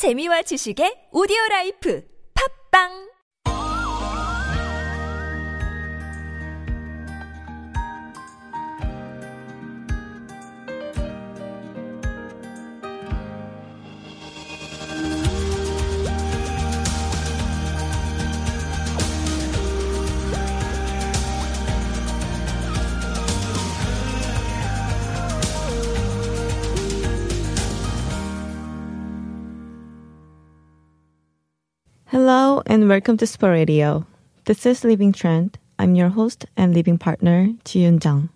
재미와 지식의 오디오 라이프. 팝빵 Hello and welcome to Spur Radio. This is Living Trend. I'm your host and living partner, Ji-Yun Jang.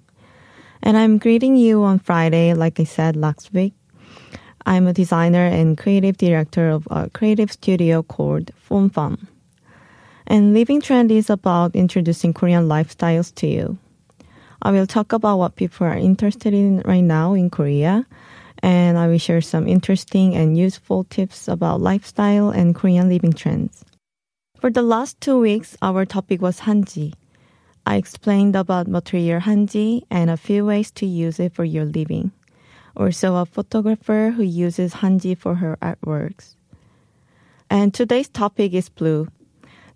And I'm greeting you on Friday, like I said last week. I'm a designer and creative director of a creative studio called Fom Fam. And Living Trend is about introducing Korean lifestyles to you. I will talk about what people are interested in right now in Korea and I will share some interesting and useful tips about lifestyle and Korean living trends. For the last two weeks, our topic was hanji. I explained about material hanji and a few ways to use it for your living. Also, a photographer who uses hanji for her artworks. And today's topic is blue.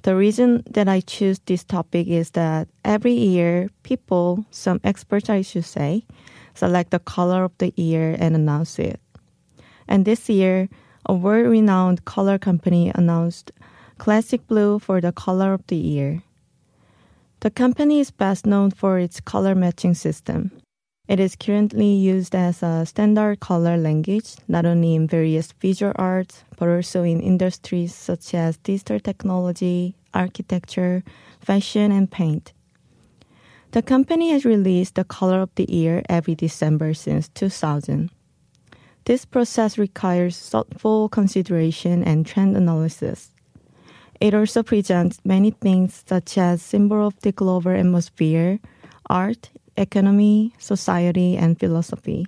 The reason that I choose this topic is that every year, people, some experts I should say, select the color of the year and announce it. And this year, a world renowned color company announced Classic Blue for the color of the year. The company is best known for its color matching system. It is currently used as a standard color language, not only in various visual arts, but also in industries such as digital technology, architecture, fashion, and paint. The company has released the color of the year every December since 2000. This process requires thoughtful consideration and trend analysis. It also presents many things such as symbol of the global atmosphere, art, economy, society, and philosophy.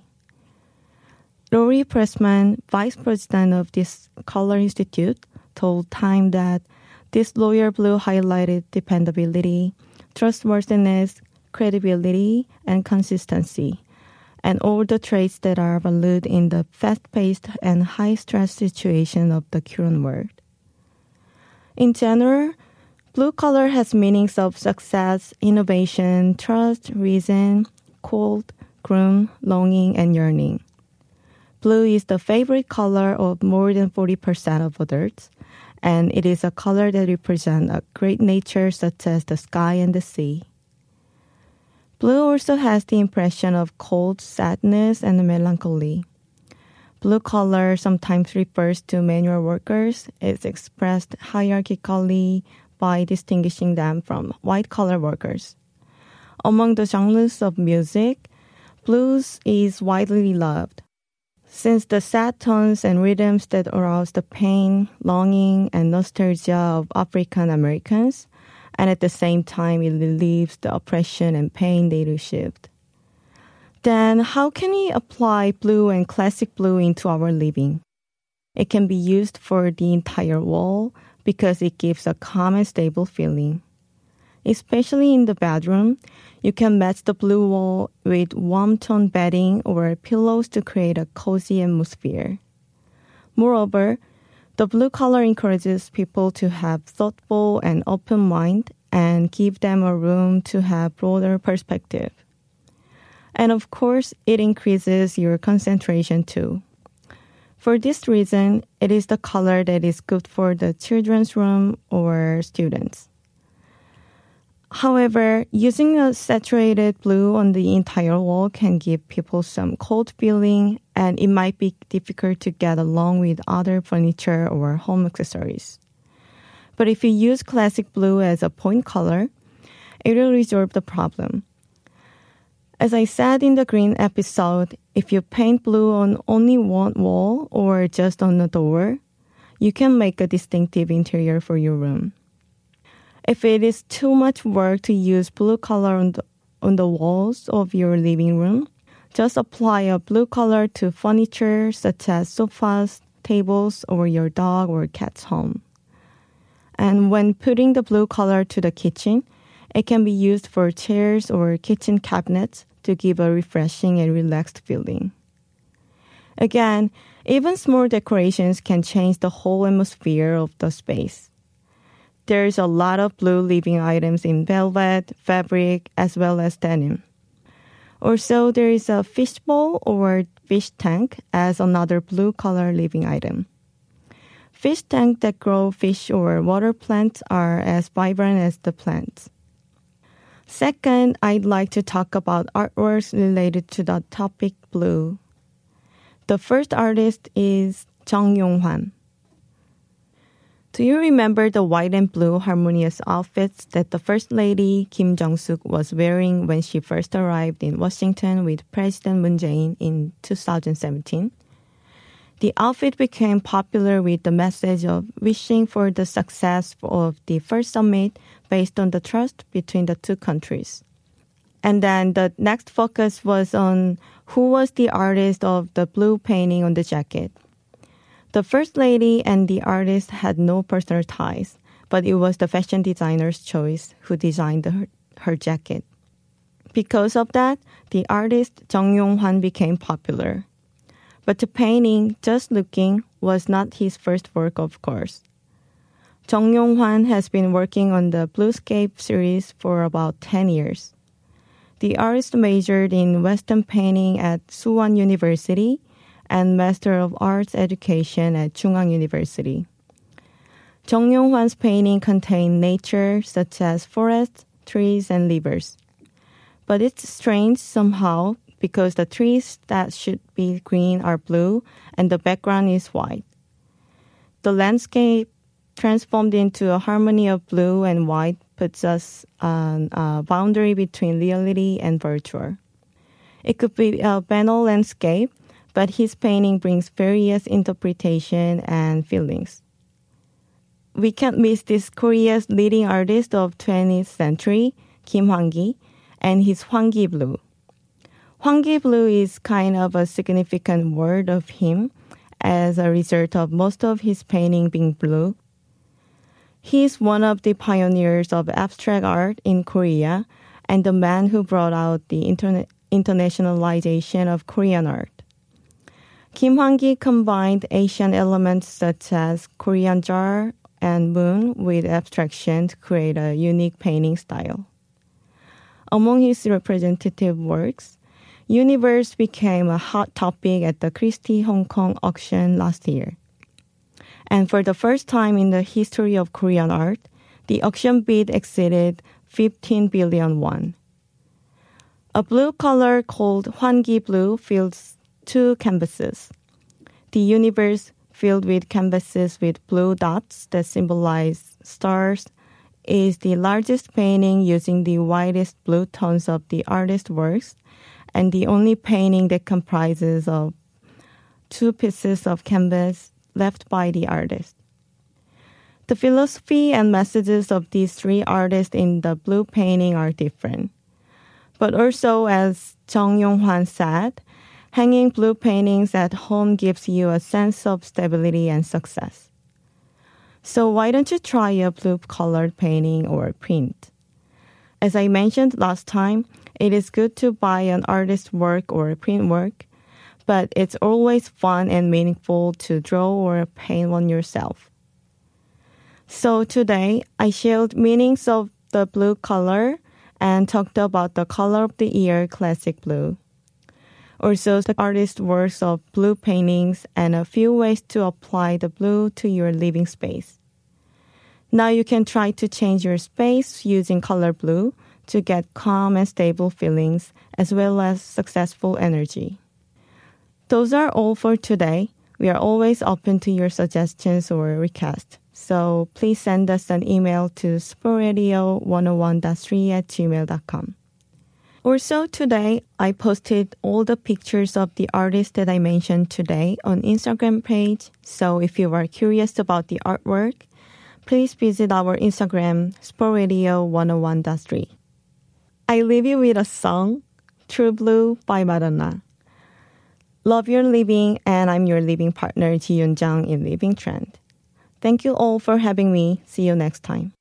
Laurie Pressman, vice president of this Color Institute, told Time that this royal blue highlighted dependability, trustworthiness, credibility, and consistency, and all the traits that are valued in the fast-paced and high-stress situation of the current world. In general, blue color has meanings of success, innovation, trust, reason, cold, gloom, longing, and yearning. Blue is the favorite color of more than 40% of adults, and it is a color that represents a great nature such as the sky and the sea. Blue also has the impression of cold, sadness, and melancholy. Blue color sometimes refers to manual workers. It's expressed hierarchically by distinguishing them from white collar workers. Among the genres of music, blues is widely loved. Since the sad tones and rhythms that arouse the pain, longing, and nostalgia of African Americans, and at the same time it relieves the oppression and pain they received. Then how can we apply blue and classic blue into our living? It can be used for the entire wall because it gives a calm and stable feeling. Especially in the bedroom, you can match the blue wall with warm tone bedding or pillows to create a cozy atmosphere. Moreover, the blue color encourages people to have thoughtful and open mind and give them a room to have broader perspective. And of course, it increases your concentration too. For this reason, it is the color that is good for the children's room or students. However, using a saturated blue on the entire wall can give people some cold feeling and it might be difficult to get along with other furniture or home accessories. But if you use classic blue as a point color, it will resolve the problem. As I said in the green episode, if you paint blue on only one wall or just on the door, you can make a distinctive interior for your room. If it is too much work to use blue color on the, on the walls of your living room, just apply a blue color to furniture such as sofas, tables, or your dog or cat's home. And when putting the blue color to the kitchen, it can be used for chairs or kitchen cabinets to give a refreshing and relaxed feeling. Again, Even small decorations can change the whole atmosphere of the space. There's a lot of blue living items in velvet, fabric, as well as denim. Also, there is a fishbowl or fish tank as another blue color living item. Fish tanks that grow fish or water plants are as vibrant as the plants. Second, I'd like to talk about artworks related to the topic blue. The first artist is Jung Yong-hwan. Do you remember the white and blue harmonious outfits that the First Lady Kim Jung-sook was wearing when she first arrived in Washington with President Moon Jae-in in 2017? The outfit became popular with the message of wishing for the success of the first summit based on the trust between the two countries. And then the next focus was on who was the artist of the blue painting on the jacket. The First Lady and the artist had no personal ties, but it was the fashion designer's choice who designed her, her jacket. Because of that, the artist Jung Yong-hwan became popular. But the painting, Just Looking, was not his first work, of course. Jung Yong-hwan has been working on the Bluescape series for about 10 years. The artist majored in Western painting at Suwon University and Master of Arts Education at Chungang University. Jung Yong-hwan's painting contain nature such as forests, trees, and rivers. But it's strange somehow because the trees that should be green are blue and the background is white. The landscape transformed into a harmony of blue and white puts us on a boundary between reality and virtual. It could be a banal landscape, but his painting brings various interpretation and feelings. We can't miss this Korea's leading artist of 20th century, Kim Whanki, and his Whanki blue. Whanki blue is kind of a significant word of him as a result of most of his painting being blue he is one of the pioneers of abstract art in Korea and the man who brought out the interna- internationalization of Korean art. Kim Whanki combined Asian elements such as Korean jar and moon with abstraction to create a unique painting style. Among his representative works, Universe became a hot topic at the Christie Hong Kong auction last year. And for the first time in the history of Korean art, the auction bid exceeded 15 billion won. A blue color called Whanki blue fills two canvases. The universe filled with canvases with blue dots that symbolize stars is the largest painting using the widest blue tones of the artist's works and the only painting that comprises of two pieces of canvas left by the artist. The philosophy and messages of these three artists in the blue painting are different. But also, as Jung Yong-hwan said, hanging blue paintings at home gives you a sense of stability and success. So why don't you try a blue colored painting or print? As I mentioned last time, it is good to buy an artist's work or print work but it's always fun and meaningful to draw or paint one yourself. So today I shared meanings of the blue color and talked about the color of the year classic blue. Also the artist's works of blue paintings and a few ways to apply the blue to your living space. Now you can try to change your space using color blue to get calm and stable feelings as well as successful energy. Those are all for today. We are always open to your suggestions or requests. So please send us an email to sportradio101.3 at gmail.com. Also today, I posted all the pictures of the artists that I mentioned today on Instagram page. So if you are curious about the artwork, please visit our Instagram, sportradio101.3. I leave you with a song, True Blue by Madonna. Love your living, and I'm your living partner, Ji Yun in Living Trend. Thank you all for having me. See you next time.